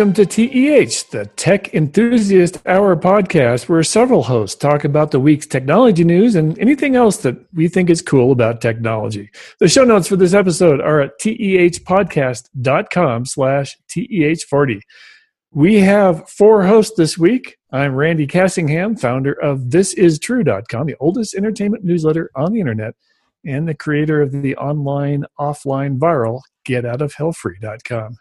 welcome to TEH, the Tech Enthusiast Hour podcast, where several hosts talk about the week's technology news and anything else that we think is cool about technology. The show notes for this episode are at tehpodcast.com slash TEH40. We have four hosts this week. I'm Randy Cassingham, founder of ThisIsTrue.com, the oldest entertainment newsletter on the internet, and the creator of the online, offline, viral GetOutOfHellFree.com.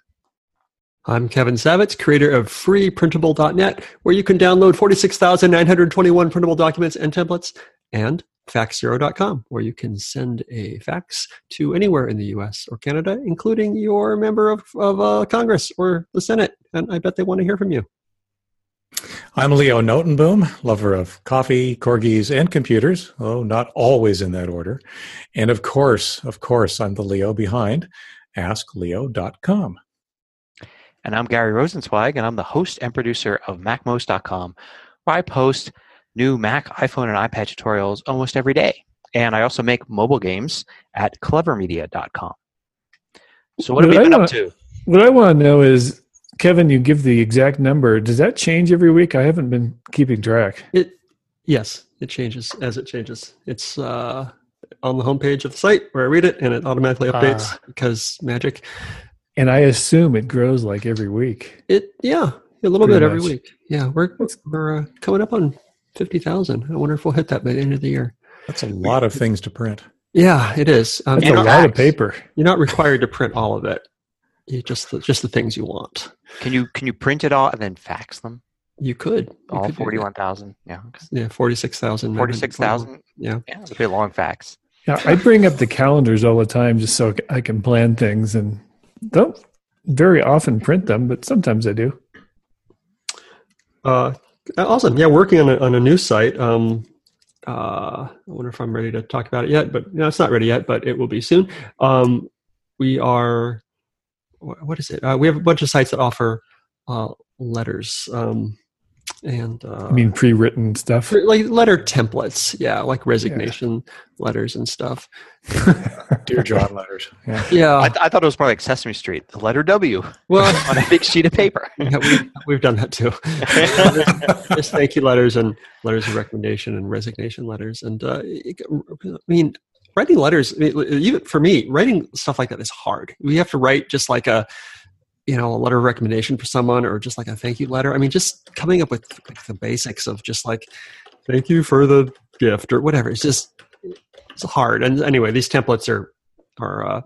I'm Kevin Savitz, creator of freeprintable.net, where you can download 46,921 printable documents and templates, and faxzero.com, where you can send a fax to anywhere in the US or Canada, including your member of, of uh, Congress or the Senate. And I bet they want to hear from you. I'm Leo Notenboom, lover of coffee, corgis, and computers, oh, not always in that order. And of course, of course, I'm the Leo behind AskLeo.com. And I'm Gary Rosenzweig, and I'm the host and producer of MacMost.com, where I post new Mac, iPhone, and iPad tutorials almost every day. And I also make mobile games at clevermedia.com. So, what, what have we been want, up to? What I want to know is, Kevin, you give the exact number. Does that change every week? I haven't been keeping track. It yes, it changes as it changes. It's uh, on the homepage of the site where I read it, and it automatically updates uh, because magic. And I assume it grows like every week. It yeah, a little Pretty bit every week. Yeah, we're we're uh, coming up on fifty thousand. I wonder if we'll hit that by the end of the year. That's a lot of things to print. Yeah, it is. Um, That's a lot of paper. You're not required to print all of it. You just the, just the things you want. Can you can you print it all and then fax them? You could. You all forty one thousand. Yeah. Yeah, forty six thousand. Forty six thousand. Yeah. Yeah, it's a pretty long fax. Yeah, I bring up the calendars all the time just so I can plan things and don't very often print them, but sometimes I do. Uh, awesome. Yeah, working on a, on a new site. Um, uh, I wonder if I'm ready to talk about it yet, but no, it's not ready yet, but it will be soon. Um, we are, what is it? Uh, we have a bunch of sites that offer uh, letters. Um, and uh, I mean pre-written stuff, like letter templates. Yeah, like resignation yeah. letters and stuff. Dear John letters. Yeah, yeah. I, th- I, thought it was more like Sesame Street, the letter W. Well, on a big sheet of paper. yeah, we, we've done that too. there's, thank you letters and letters of recommendation and resignation letters. And uh, I mean, writing letters, even for me, writing stuff like that is hard. We have to write just like a you know a letter of recommendation for someone or just like a thank you letter. I mean just coming up with like the basics of just like thank you for the gift or whatever. It's just it's hard. And anyway these templates are are uh,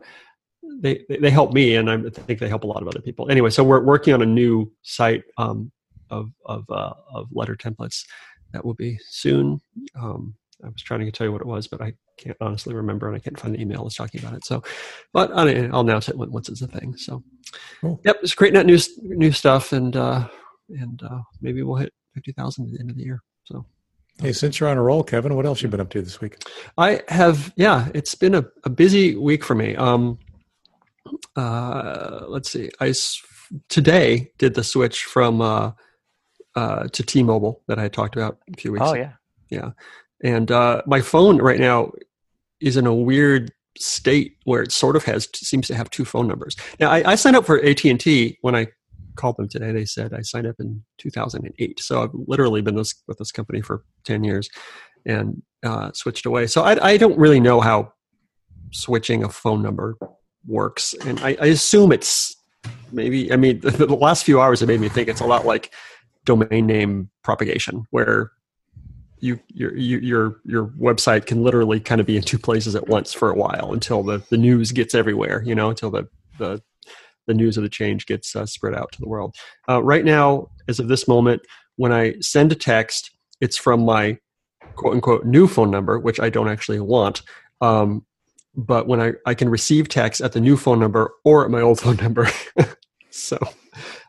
they they help me and i think they help a lot of other people. Anyway so we're working on a new site um, of of uh, of letter templates that will be soon. Um, I was trying to tell you what it was, but I can't honestly remember, and I can't find the email I was talking about it. So, but I'll announce it once it's a thing. So, cool. yep, it's creating that new new stuff, and uh, and uh, maybe we'll hit fifty thousand at the end of the year. So, hey, since you're on a roll, Kevin, what else you been up to this week? I have, yeah, it's been a, a busy week for me. Um, uh, let's see, I today did the switch from uh, uh, to T-Mobile that I talked about a few weeks. Oh ago. yeah, yeah. And uh, my phone right now is in a weird state where it sort of has seems to have two phone numbers. Now I, I signed up for AT and T when I called them today. They said I signed up in 2008, so I've literally been this, with this company for 10 years and uh, switched away. So I, I, don't really know how switching a phone number works, and I, I assume it's maybe. I mean, the, the last few hours have made me think it's a lot like domain name propagation, where you your your your website can literally kind of be in two places at once for a while until the the news gets everywhere you know until the the the news of the change gets uh, spread out to the world. Uh, right now as of this moment when i send a text it's from my quote unquote new phone number which i don't actually want um, but when I, I can receive text at the new phone number or at my old phone number. So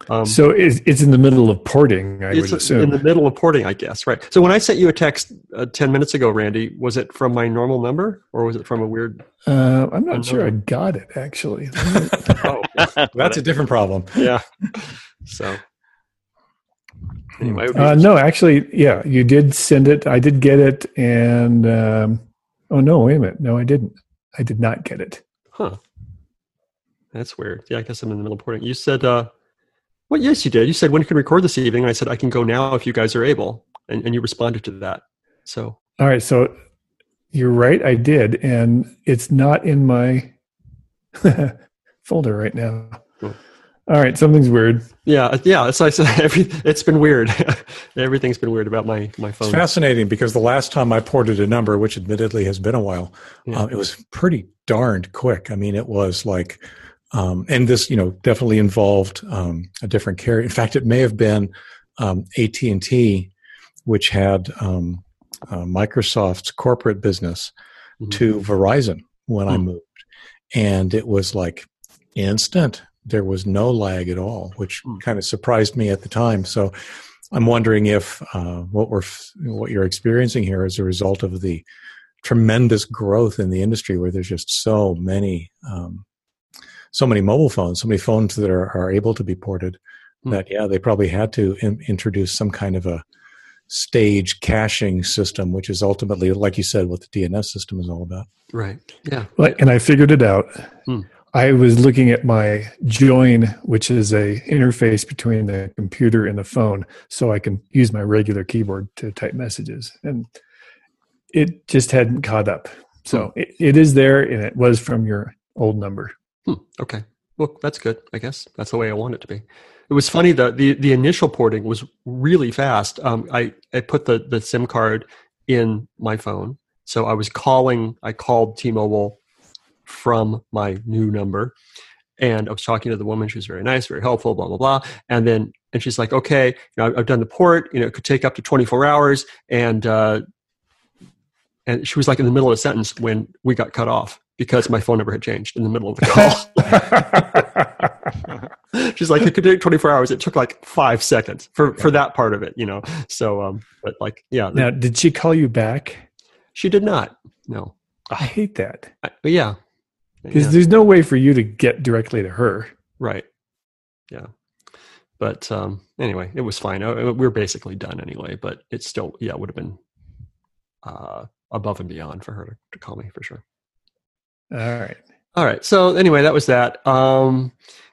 um, so it's, it's in the middle of porting, I would assume. In the middle of porting, I guess, right. So when I sent you a text uh, 10 minutes ago, Randy, was it from my normal number or was it from a weird? Uh, I'm not sure I got it, actually. oh, that's a different problem. Yeah. So anyway. Uh, no, actually, yeah, you did send it. I did get it. And, um, oh, no, wait a minute. No, I didn't. I did not get it. Huh. That's weird. Yeah, I guess I'm in the middle of porting. You said, uh, Well, yes, you did. You said when you can record this evening. And I said I can go now if you guys are able, and, and you responded to that. So All right, so you're right, I did, and it's not in my folder right now. Cool. All right, something's weird. yeah, yeah. It's like every. It's been weird. Everything's been weird about my my phone. It's fascinating because the last time I ported a number, which admittedly has been a while, Yeah. um, it was pretty darned quick. I mean, it was like, um, and this, you know, definitely involved um, a different carrier. In fact, it may have been um, AT and T, which had um, uh, Microsoft's corporate business Mhm. to Verizon when I Hmm. moved, and it was like instant. There was no lag at all, which Hmm. kind of surprised me at the time. So, I'm wondering if uh, what we're f- what you're experiencing here is a result of the tremendous growth in the industry, where there's just so many um, so many mobile phones, so many phones that are, are able to be ported. Hmm. That yeah, they probably had to in, introduce some kind of a stage caching system, which is ultimately, like you said, what the DNS system is all about. Right. Yeah. Like, and I figured it out. Hmm. I was looking at my join, which is a interface between the computer and the phone, so I can use my regular keyboard to type messages, and it just hadn't caught up. So it, it is there, and it was from your old number. Hmm, okay. Well, that's good. I guess that's the way I want it to be. It was funny the the, the initial porting was really fast. Um, I I put the the SIM card in my phone, so I was calling. I called T-Mobile from my new number, and I was talking to the woman. She was very nice, very helpful. Blah blah blah. And then and she's like, "Okay, you know, I've- I've done the port. You know, it could take up to 24 hours." And uh, and she was like in the middle of a sentence when we got cut off because my phone number had changed in the middle of the call. She's like, it could take 24 hours. It took like five seconds for, for that part of it, you know? So, um, but like, yeah, now, did she call you back? she did not. No. I hate that I, but yeah. because Yeah, there's no way for you to get directly to her. right. Yeah. But, um, anyway, it was fine. We were basically done anyway, but it still, yeah, would have been, uh, above and beyond for her to, to call me for sure. All right. All right. So anyway, that was that. Um,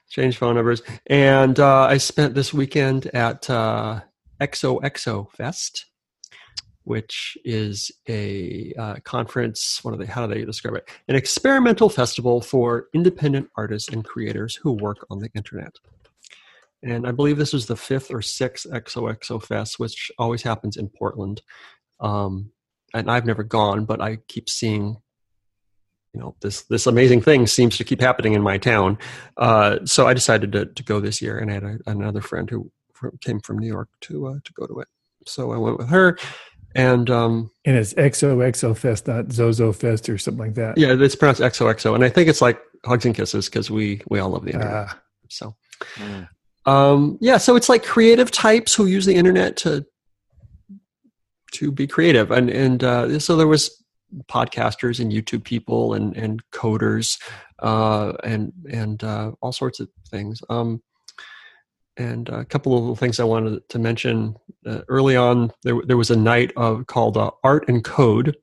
change phone numbers, and uh, I spent this weekend at uh, XOXO Fest, which is a uh, conference. What are they? How do they describe it? An experimental festival for independent artists and creators who work on the internet. And I believe this was the fifth or sixth XOXO Fest, which always happens in Portland. Um, and I've never gone, but I keep seeing you know this this amazing thing seems to keep happening in my town uh, so i decided to, to go this year and i had a, another friend who fr- came from new york to uh, to go to it so i went with her and um, And it's XOXO Fest, not Zozo Fest or something like that. yeah it's pronounced xoxo and i think it's like hugs and kisses because we we all love the internet Ah, so Mm. um, yeah so it's like creative types who use the internet to to be creative and and uh, so there was podcasters and youtube people and and coders uh, and and uh, all sorts of things. Um, and a couple of little things i wanted to mention uh, early on there, there was a night of called uh, art and code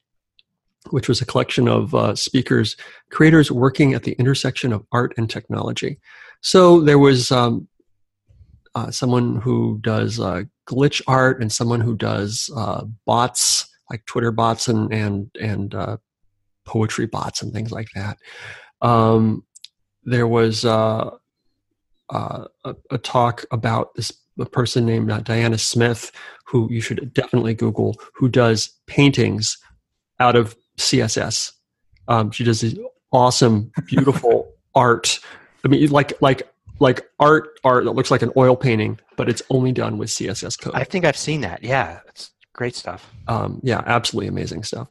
which was a collection of uh, speakers creators working at the intersection of art and technology. So there was um, uh, someone who does glitch art and someone who does bots like Twitter bots and and and uh, poetry bots and things like that. Um, there was uh, uh, a, a talk about this a person named uh, Diana Smith, who you should definitely Google, who does paintings out of CSS. Um, she does this awesome, beautiful art. I mean, like like like art art that looks like an oil painting, but it's only done with CSS code. I think I've seen that. Yeah, it's great stuff. um, yeah, absolutely amazing stuff.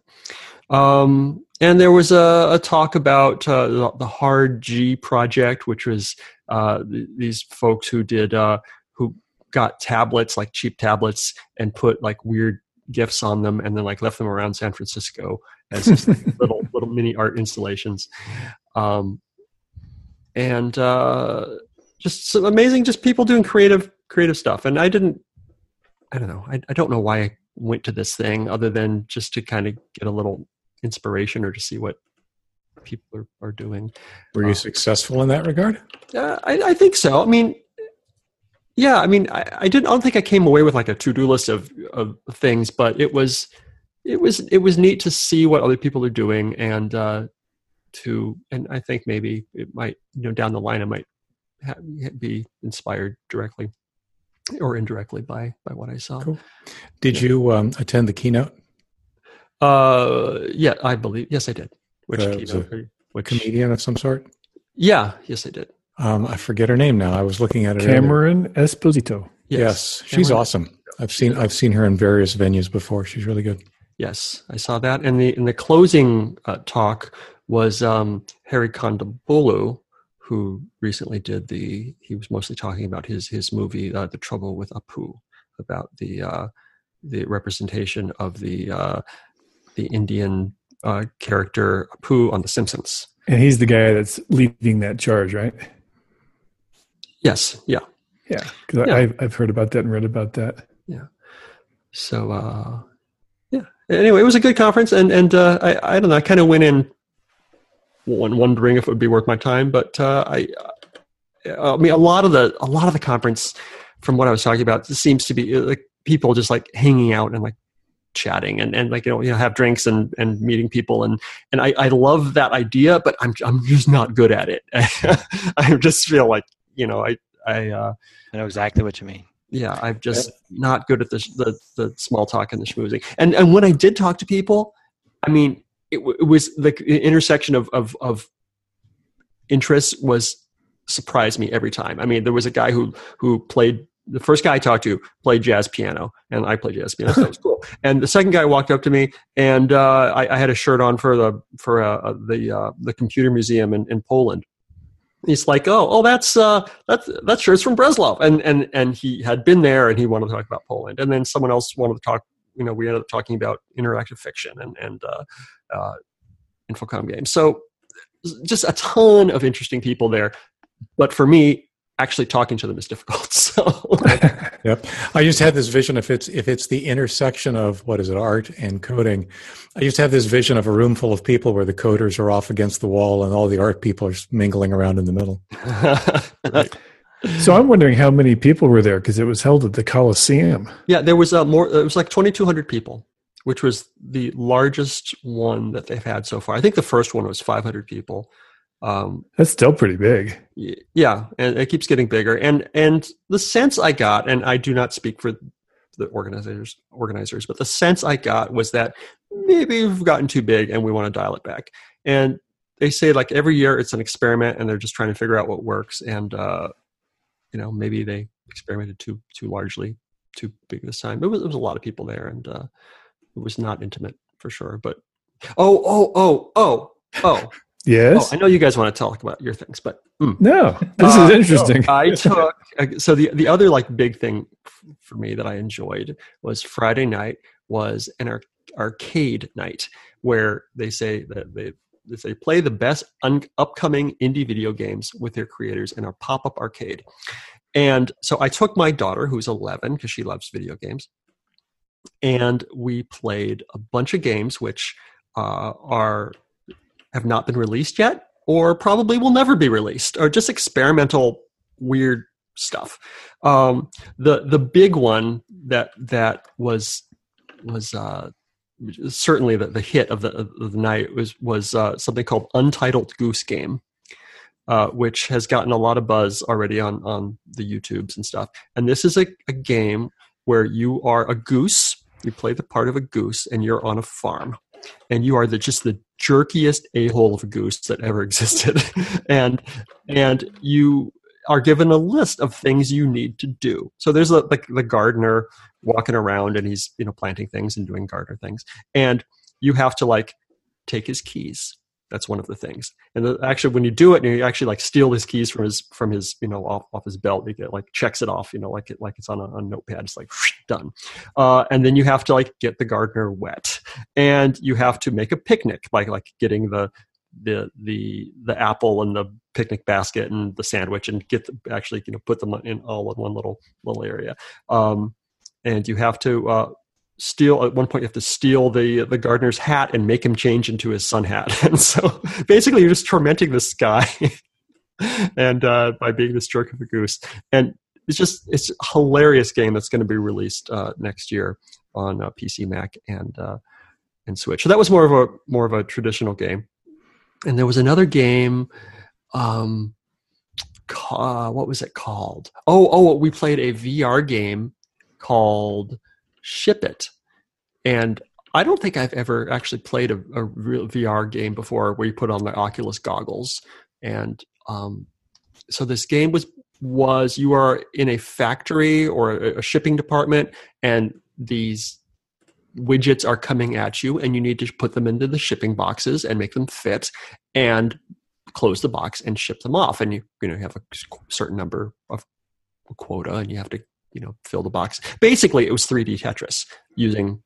Um, and there was a, a talk about uh, the, Hard G project, which was uh, th- these folks who did uh, who got tablets like cheap tablets and put like weird gifts on them, and then like left them around San Francisco as little little mini art installations. Um, and uh, just some amazing, just people doing creative creative stuff. And I didn't, I don't know, I, I don't know why I went to this thing other than just to kind of get a little inspiration or to see what people are, are doing. Were you successful in that regard? Uh, I, I think so. I mean, yeah, I mean, I, I didn't. I don't think I came away with like a to do list of of things, but it was it was it was neat to see what other people are doing and uh, to and I think maybe it might you know down the line I might ha- be inspired directly or indirectly by by what I saw. Cool. Did Yeah. you um, attend the keynote? Uh, yeah, I believe yes, I did. Which Uh, it was keynote? Which Comedian of some sort? Yeah, yes, I did. Um, I forget her name now. I was looking at it. earlier. Cameron Esposito. Yes, she's Cameron. awesome. I've seen I've seen her in various venues before. She's really good. Yes, I saw that. And the in the closing uh, talk was um, Hari Kondabolu, who recently did the. He was mostly talking about his his movie, uh, The Trouble with Apu, about the uh, the representation of the uh, the Indian uh, character Apu on The Simpsons. And he's the guy that's leading that charge, right? Yes, yeah. Yeah. Because Yeah. I've, I've heard about that and read about that. yeah So uh, yeah. Anyway, it was a good conference, and and uh, I I don't know. I kind of went in wondering if it would be worth my time, but uh, I uh, I mean a lot of the a lot of the conference, from what I was talking about, seems to be uh, like people just like hanging out and like chatting and, and like you know you know have drinks and and meeting people. And and I, I love that idea but I'm I'm just not good at it. I just feel like you know I I uh, I know exactly what you mean. yeah i'm just not good at the, the the small talk and the schmoozing. And and when i did talk to people i mean it, w- it was the intersection of of of interests was surprised me every time. I mean there was a guy who who played the first guy i talked to played jazz piano and i played jazz piano so that was cool. And the second guy walked up to me and uh, I, I had a shirt on for the for uh, the uh, the computer museum in, in poland. He's like, oh, oh, that's uh, that's that shirt's from Breslov, and and and he had been there, and he wanted to talk about Poland, and then someone else wanted to talk. You know, we ended up talking about interactive fiction and and uh, uh, Infocom games. So just a ton of interesting people there, but for me, actually talking to them is difficult. So Yep. I just had this vision if it's if it's the intersection of what is it, art and coding. I used to have this vision of a room full of people where the coders are off against the wall and all the art people are mingling around in the middle. So I'm wondering how many people were there because it was held at the Coliseum. yeah, there was uh, more. It was like twenty two hundred people. Which was the largest one that they've had so far. I think the first one was 500 people. Um, That's still pretty big. Yeah and it keeps getting bigger and and the sense i got and i do not speak for the organizers organizers but the sense i got was that maybe we've gotten too big and we want to dial it back and they say like every year it's an experiment and they're just trying to figure out what works and uh you know maybe they experimented too too largely too big this time it was, it was a lot of people there and uh it was not intimate for sure but oh oh oh oh oh Yes. Oh, I know you guys want to talk about your things, but mm. no, this Uh, is interesting. I took uh, so the the other like big thing for me that I enjoyed was Friday night was an ar- arcade night where they say that they they play the best un- upcoming indie video games with their creators in a pop up arcade, and so I took my daughter who's 11 because she loves video games, and we played a bunch of games which uh, are have not been released yet or probably will never be released or just experimental weird stuff. Um, the the big one that that was was uh, certainly the, the hit of the, of the night was was uh, something called untitled goose game uh, which has gotten a lot of buzz already on on the youtubes and stuff. And this is a, a game where you are a goose you play the part of a goose and you're on a farm. And you are the just the jerkiest a-hole of a goose that ever existed. And and you are given a list of things you need to do. So there's like the gardener walking around and he's you know planting things and doing gardener things. And you have to like take his keys. That's one of the things. And the, actually when you do it and you actually like steal his keys from his from his you know off, off his belt get like checks it off you know like it like it's on a, a notepad. It's like done. Uh, and then you have to like get the gardener wet. And you have to make a picnic by like getting the the the the apple and the picnic basket and the sandwich and get the, actually you know put them in all in one little little area um, and you have to uh, steal at one point you have to steal the the gardener's hat and make him change into his sun hat and so basically you're just tormenting this guy and uh, by being this jerk of a goose and it's just it's a hilarious game that's going to be released uh, next year on uh, PC, Mac, and uh, and Switch. So that was more of a more of a traditional game. And there was another game. Um, what was it called? Oh, oh, we played a VR game called Ship It, and I don't think I've ever actually played a, a real VR game before where you put on the Oculus goggles. And um, so this game was was you are in a factory or a, a shipping department, and these widgets are coming at you, and you need to put them into the shipping boxes and make them fit, and close the box and ship them off. And you you know have a certain number of quota, and you have to you know fill the box. Basically, it was 3D Tetris using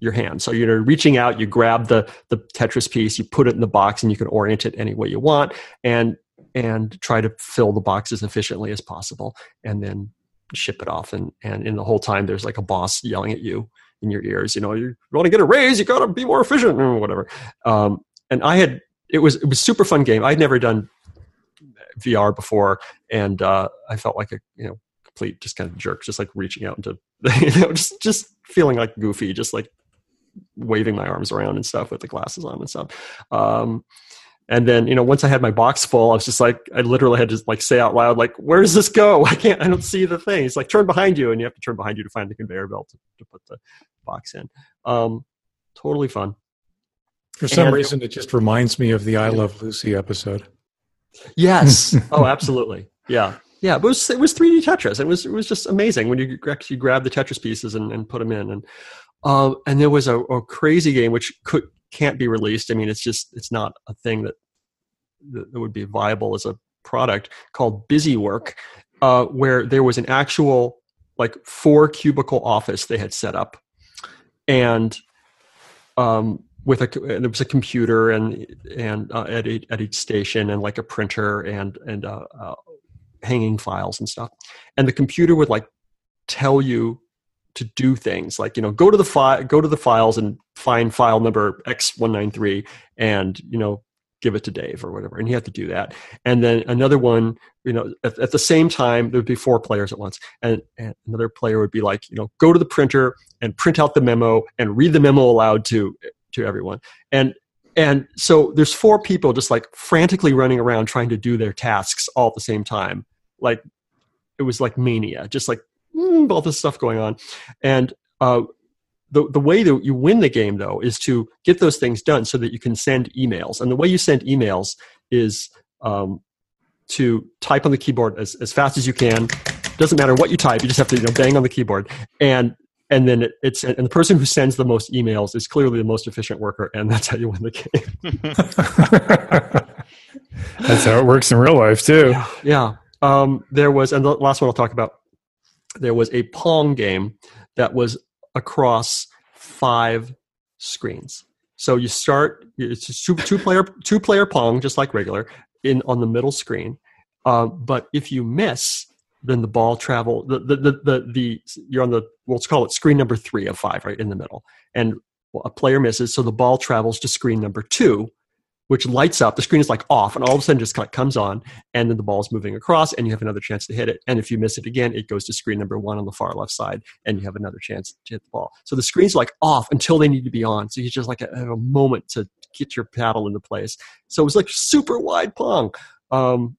your hand. So you're reaching out, you grab the the Tetris piece, you put it in the box, and you can orient it any way you want, and and try to fill the box as efficiently as possible, and then ship it off. And and in the whole time, there's like a boss yelling at you in your ears. You know, you want to get a raise, you got to be more efficient, or whatever. Um, and I had it was it was super fun game. I'd never done VR before, and uh, I felt like a you know complete just kind of jerk, just like reaching out into you know just just feeling like goofy, just like waving my arms around and stuff with the glasses on and stuff. Um, and then you know once I had my box full, I was just like I literally had to like say out loud like Where does this go? I can't. I don't see the thing. It's like turn behind you, and you have to turn behind you to find the conveyor belt to, to put the box in. Um, totally fun. For some and, reason, it just reminds me of the I Love Lucy episode. Yes. oh, absolutely. Yeah. Yeah. But it was, it was 3D Tetris. It was, it was just amazing when you actually grab the Tetris pieces and, and put them in. And, um, and there was a, a, crazy game which could, can't be released. I mean, it's just, it's not a thing that, that would be viable as a product called Busy Work, uh, where there was an actual like four cubicle office they had set up. And, um, with a there was a computer and and uh, at, each, at each station and like a printer and and uh, uh, hanging files and stuff and the computer would like tell you to do things. Like you know go to the file go to the files and find file number x193 and you know give it to dave or whatever. And he had to do that. And then another one you know at, at the same time there would be four players at once. And, and, another player would be like you know go to the printer and print out the memo and read the memo aloud to to everyone. And and so there's four people just like frantically running around trying to do their tasks all at the same time. Like it was like mania just like mm, all this stuff going on. And uh, the, the way that you win the game though is to get those things done so that you can send emails. And the way you send emails is um, to type on the keyboard as, as fast as you can. Doesn't matter what you type you just have to you know, bang on the keyboard. And and then it, it's and the person who sends the most emails is clearly the most efficient worker and that's how you win the game. That's how it works in real life too. Yeah, yeah. Um, there was and the last one i'll talk about there was a pong game that was across five screens. So you start it's a two, two player two player pong just like regular in on the middle screen. Uh, but if you miss then the ball travel the, the the, the the you're on the let's call it screen number three of five right in the middle. And a player misses so the ball travels to screen number two which lights up the screen is like off and all of a sudden just kind of comes on and then the ball is moving across and you have another chance to hit it and if you miss it again it goes to screen number one on the far left side and you have another chance to hit the ball so the screen's like off until they need to be on so you just like have a moment to get your paddle into place so it was like super wide pong um,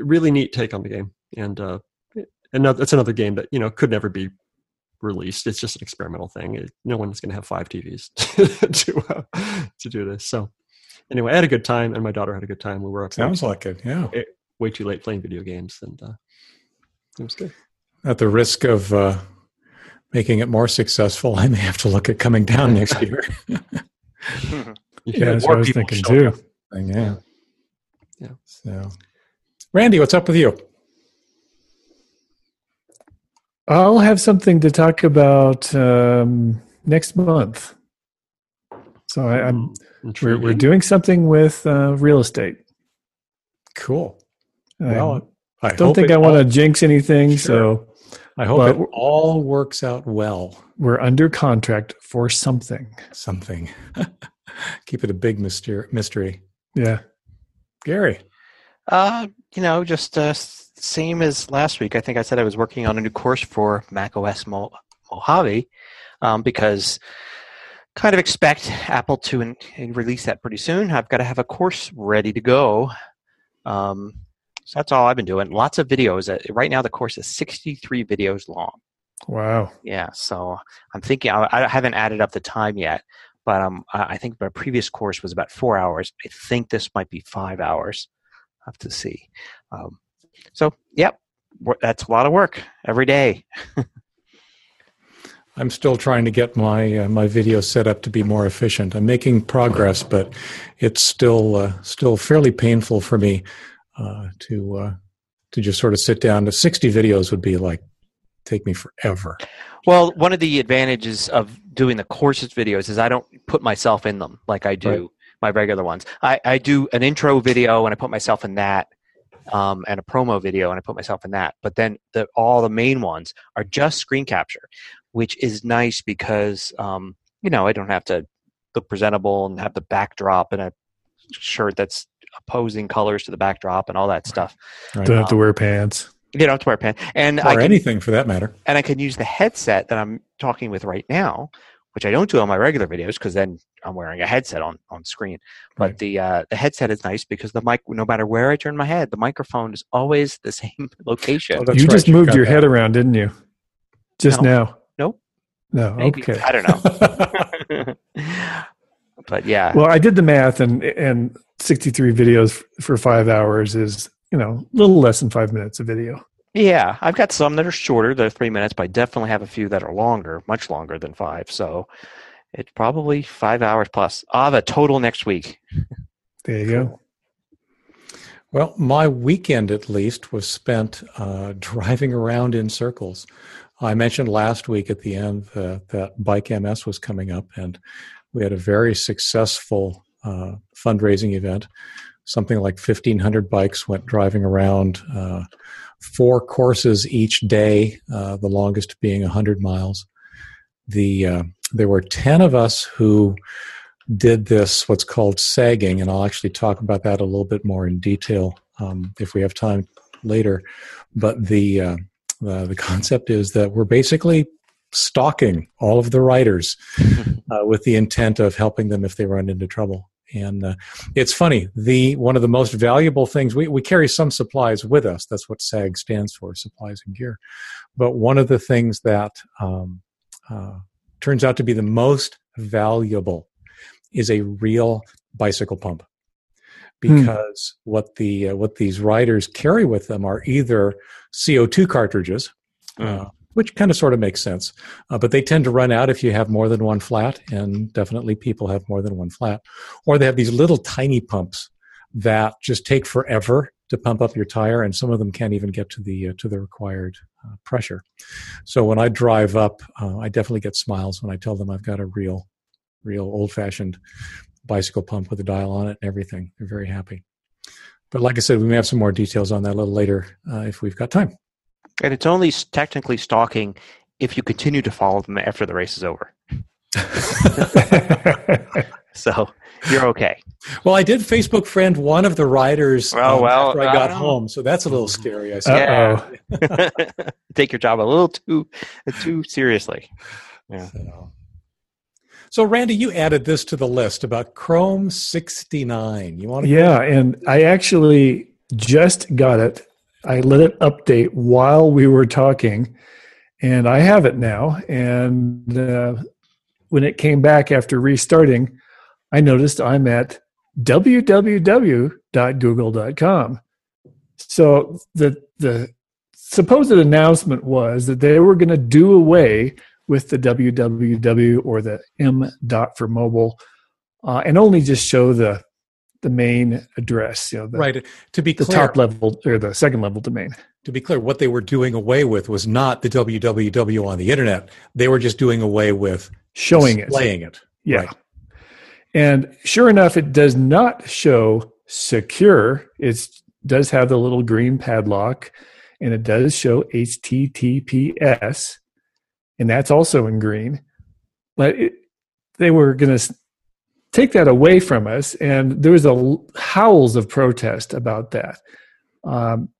really neat take on the game and uh, that's another game that you know could never be released. It's just an experimental thing. It, no one's going to have five TVs to uh, to do this. So anyway, I had a good time, and my daughter had a good time. We were up. Sounds like it. Yeah. Way too late playing video games, and uh, it was good. At the risk of uh, making it more successful, I may have to look at coming down next year. yeah, that's what I was thinking too. Yeah. Yeah. So, Randy, what's up with you? I'll have something to talk about um, next month. So I, am we're, we're doing something with uh, real estate. Cool. Well, I, I don't think I want to jinx anything. Sure. So I hope it all works out well. We're under contract for something. Something. Keep it a big mystery. mystery. Yeah. Gary. Uh, you know, just uh, same as last week. I think I said I was working on a new course for macOS Mo- Mojave um, because kind of expect Apple to in, in release that pretty soon. I've got to have a course ready to go. Um, so that's all I've been doing. Lots of videos. Uh, right now, the course is 63 videos long. Wow. Yeah. So I'm thinking, I, I haven't added up the time yet, but um, I think my previous course was about four hours. I think this might be five hours. I have to see. Um, so, yep, that's a lot of work every day. I'm still trying to get my uh, my video set up to be more efficient. I'm making progress, but it's still uh, still fairly painful for me uh, to uh, to just sort of sit down. To 60 videos would be like take me forever. Well, one of the advantages of doing the courses videos is I don't put myself in them like I do right. my regular ones. I, I do an intro video and I put myself in that, um, and a promo video and I put myself in that. But then the, all the main ones are just screen capture, which is nice because um, you know I don't have to look presentable and have the backdrop and a shirt that's opposing colors to the backdrop and all that stuff. Right. Don't have to um, wear pants. You don't have to wear pants, and or I can, anything for that matter. And I can use the headset that I'm talking with right now, which I don't do on my regular videos because then I'm wearing a headset on on screen. But right. the uh, the headset is nice because the mic, no matter where I turn my head, the microphone is always the same location. Oh, you right. just moved your that. head around, didn't you? Just no. now. No, Maybe. okay. I don't know. but yeah. Well, I did the math, and and 63 videos for five hours is you know a little less than five minutes of video. Yeah, I've got some that are shorter, that are three minutes, but I definitely have a few that are longer, much longer than five. So it's probably five hours plus. I'll have a total next week. There you go. Well, my weekend at least was spent uh, driving around in circles. I mentioned last week at the end that, that Bike MS was coming up, and we had a very successful uh, fundraising event. Something like 1,500 bikes went driving around, uh, four courses each day, uh, the longest being 100 miles. The uh, there were 10 of us who did this, what's called sagging, and I'll actually talk about that a little bit more in detail um, if we have time later. But the uh, the concept is that we're basically stalking all of the riders uh, with the intent of helping them if they run into trouble. And uh, it's funny. The one of the most valuable things we we carry some supplies with us. That's what SAG stands for, supplies and gear. But one of the things that um, uh, turns out to be the most valuable is a real bicycle pump. Hmm. because hmm. what the uh, what these riders carry with them are either CO2 cartridges, uh, hmm. which kind of sort of makes sense, uh, but they tend to run out if you have more than one flat, and definitely people have more than one flat, or they have these little tiny pumps that just take forever to pump up your tire, and some of them can't even get to the uh, to the required uh, pressure. So when I drive up, uh, I definitely get smiles when I tell them I've got a real, real old fashioned bicycle pump with a dial on it and everything. They're very happy. But like I said, we may have some more details on that a little later uh, if we've got time. And it's only technically stalking if you continue to follow them after the race is over. so you're okay. Well, I did Facebook friend one of the riders oh, um, well, after I got I home, so that's a little scary. I yeah. Take your job a little too too seriously. Yeah. So. So, Randy, you added this to the list about Chrome 69. You want to? Yeah, and I actually just got it. I let it update while we were talking, and I have it now. And uh, when it came back after restarting, I noticed I'm at www.google.com. So the the supposed announcement was that they were going to do away with the www or the m dot for mobile, uh, and only just show the the main address. You know, the, right. To be the clear, top level or the second level domain. To be clear, what they were doing away with was not the www on the internet. They were just doing away with showing it, displaying it. Yeah. Right. And sure enough, it does not show secure. It does have the little green padlock, and it does show HTTPS and that's also in green. But it, they were going to take that away from us, and there was a howls of protest about that. Um,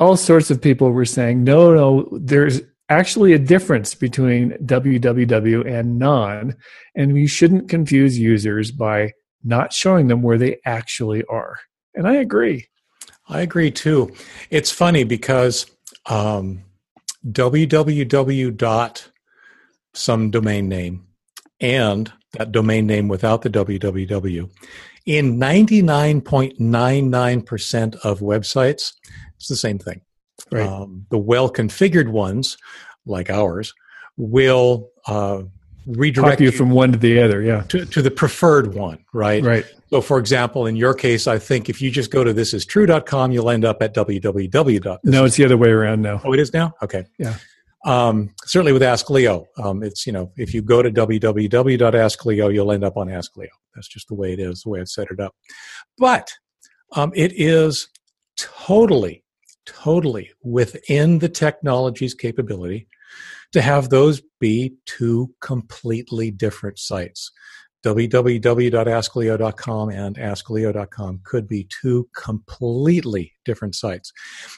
all sorts of people were saying, no, no, there's actually a difference between www and non, and we shouldn't confuse users by not showing them where they actually are. And I agree. I agree too. It's funny because um, www dot some domain name and that domain name without the www in 99.99% of websites it's the same thing Right. um, the well configured ones like ours will uh, redirect Pop you from one to the other. Yeah. to, to the preferred one right Right. So for example in your case i think if you just go to thisistrue.com you'll end up at www. No, it's the other way around now. Oh, it is now. Okay. Yeah. Um, certainly with Ask Leo, um, it's you know if you go to www.askleo, you'll end up on Ask Leo. That's just the way it is, the way I've set it up. But um, it is totally, totally within the technology's capability to have those be two completely different sites. www.askleo.com and askleo.com could be two completely different sites.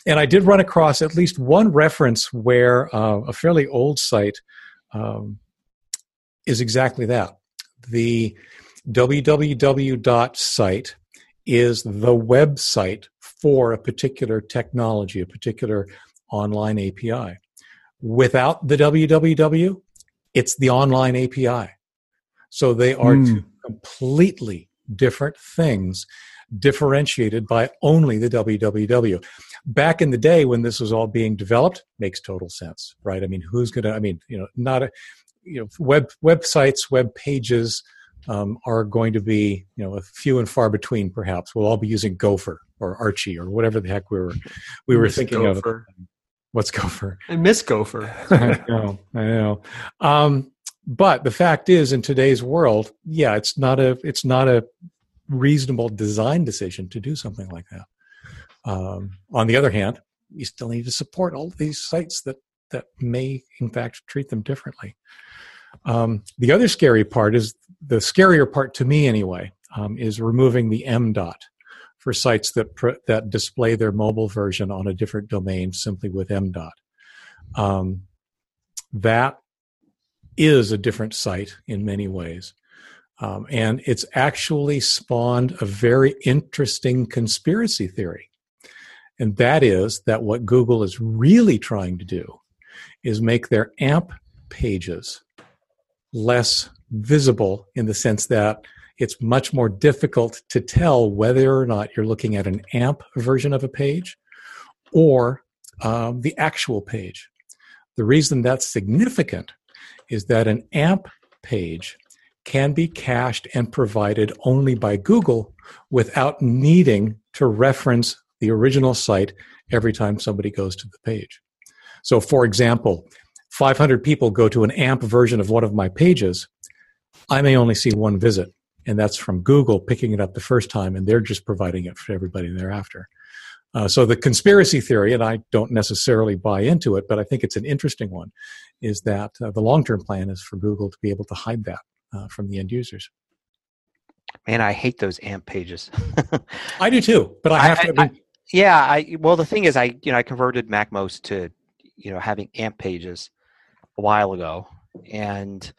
And I did run across at least one reference where uh, a fairly old site um, is exactly that. The www.site is the website for a particular technology, a particular online API. Without the www, it's the online API. So they are Hmm. two completely different things differentiated by only the www. Back in the day when this was all being developed, makes total sense, right? I mean, who's going to, I mean, you know, not a, you know, web websites, web pages um, are going to be, you know, a few and far between. Perhaps we'll all be using Gopher or Archie or whatever the heck we were we were Miss thinking Gopher. of. What's Gopher? I miss Gopher. I know, I know. Um, but the fact is, in today's world, yeah, it's not a it's not a reasonable design decision to do something like that. Um, on the other hand, you still need to support all these sites that that may, in fact, treat them differently. Um, the other scary part is the scarier part to me, anyway, um, is removing the M dot for sites that pr- that display their mobile version on a different domain simply with M dot. Um, that is a different site in many ways. Um, and it's actually spawned a very interesting conspiracy theory. And that is that what Google is really trying to do is make their AMP pages less visible in the sense that it's much more difficult to tell whether or not you're looking at an AMP version of a page or um, the actual page. The reason that's significant is that an AMP page can be cached and provided only by Google without needing to reference the original site every time somebody goes to the page. So, for example, 500 people go to an AMP version of one of my pages. I may only see one visit, and that's from Google picking it up the first time, and they're just providing it for everybody thereafter. Uh, so, the conspiracy theory, and I don't necessarily buy into it, but I think it's an interesting one, is that uh, the long term plan is for Google to be able to hide that uh, from the end users. Man, I hate those AMP pages. I do too, but I I- have to. I- I yeah, I well the thing is I you know I converted MacMost to you know having AMP pages a while ago, and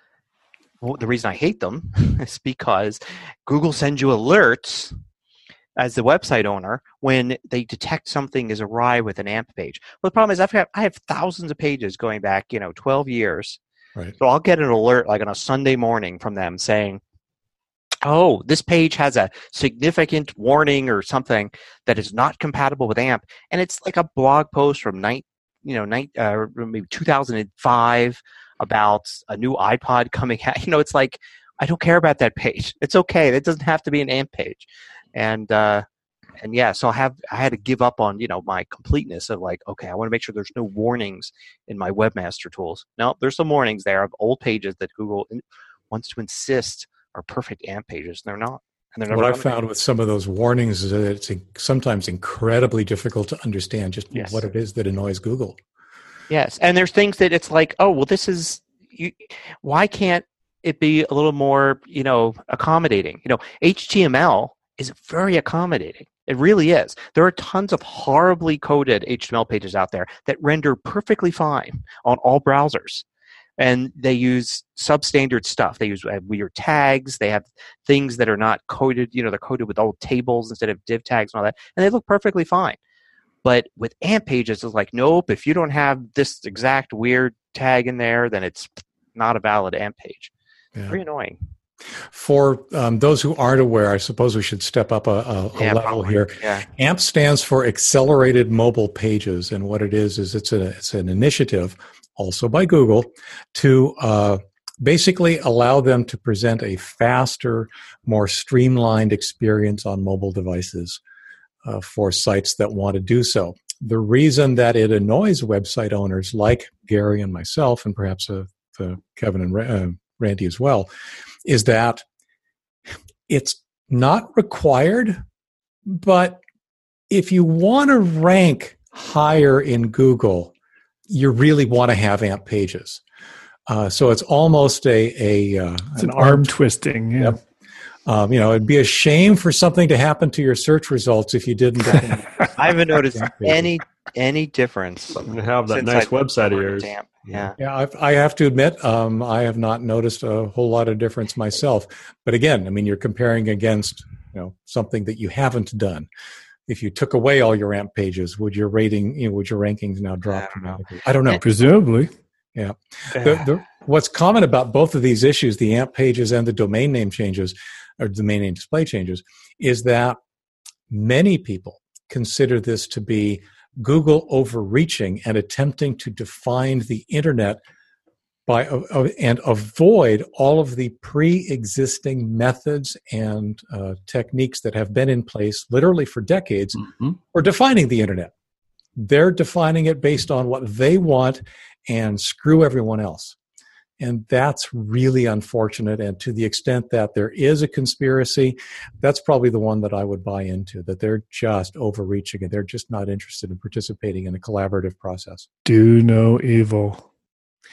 well, the reason I hate them is because Google sends you alerts as the website owner when they detect something is awry with an AMP page. Well, the problem is I've got, I have thousands of pages going back you know 12 years, right. so I'll get an alert like on a Sunday morning from them saying, "Oh, this page has a significant warning or something that is not compatible with AMP," and it's like a blog post from night, you know, night uh, maybe 2005 about a new iPod coming out. You know, it's like I don't care about that page. It's okay. It doesn't have to be an AMP page, and uh, and yeah, so I have I had to give up on you know my completeness of like okay, I want to make sure there's no warnings in my webmaster tools. No, there's some warnings there of old pages that Google in, wants to insist are perfect AMP pages, and they're not. And they're never What be. found with some of those warnings is that it's sometimes incredibly difficult to understand just Yes. what it is that annoys Google. Yes, and there's things that it's like, oh, well, this is you. Why can't it be a little more, you know, accommodating? You know, HTML is very accommodating. It really is. There are tons of horribly coded HTML pages out there that render perfectly fine on all browsers. And they use substandard stuff. They use uh, weird tags. They have things that are not coded, you know, they're coded with old tables instead of div tags and all that. And they look perfectly fine. But with AMP pages, it's like, nope, if you don't have this exact weird tag in there, then it's not a valid AMP page. Yeah. Very annoying. For um, those who aren't aware, I suppose we should step up a, a, a Yeah, level probably. here. Yeah. AMP stands for Accelerated Mobile Pages, and what it is is it's a it's an initiative, also by Google, to uh, basically allow them to present a faster, more streamlined experience on mobile devices uh, for sites that want to do so. The reason that it annoys website owners like Gary and myself, and perhaps uh, uh, Kevin and uh, Randy as well, is that it's not required, but if you want to rank higher in Google, you really want to have AMP pages. Uh, so it's almost a, a uh, It's an arm twisting. Yeah. Yep. Um, you know, it'd be a shame for something to happen to your search results if you didn't. I haven't noticed any any difference Something to have that nice I website of yours. to AMP. Yeah. Yeah, I've, I have to admit, um, I have not noticed a whole lot of difference myself. But again, I mean, you're comparing against you know something that you haven't done. If you took away all your AMP pages, would your rating, you know, would your rankings now drop I don't know. dramatically? I don't know. Presumably. The, the, what's common about both of these issues, the AMP pages and the domain name changes, or domain name display changes, is that many people consider this to be Google overreaching and attempting to define the internet by uh, uh, and avoid all of the pre-existing methods and uh, techniques that have been in place literally for decades Mhm. for defining the internet. They're defining it based on what they want and screw everyone else. And that's really unfortunate. And to the extent that there is a conspiracy, that's probably the one that I would buy into, that they're just overreaching and they're just not interested in participating in a collaborative process. Do no evil.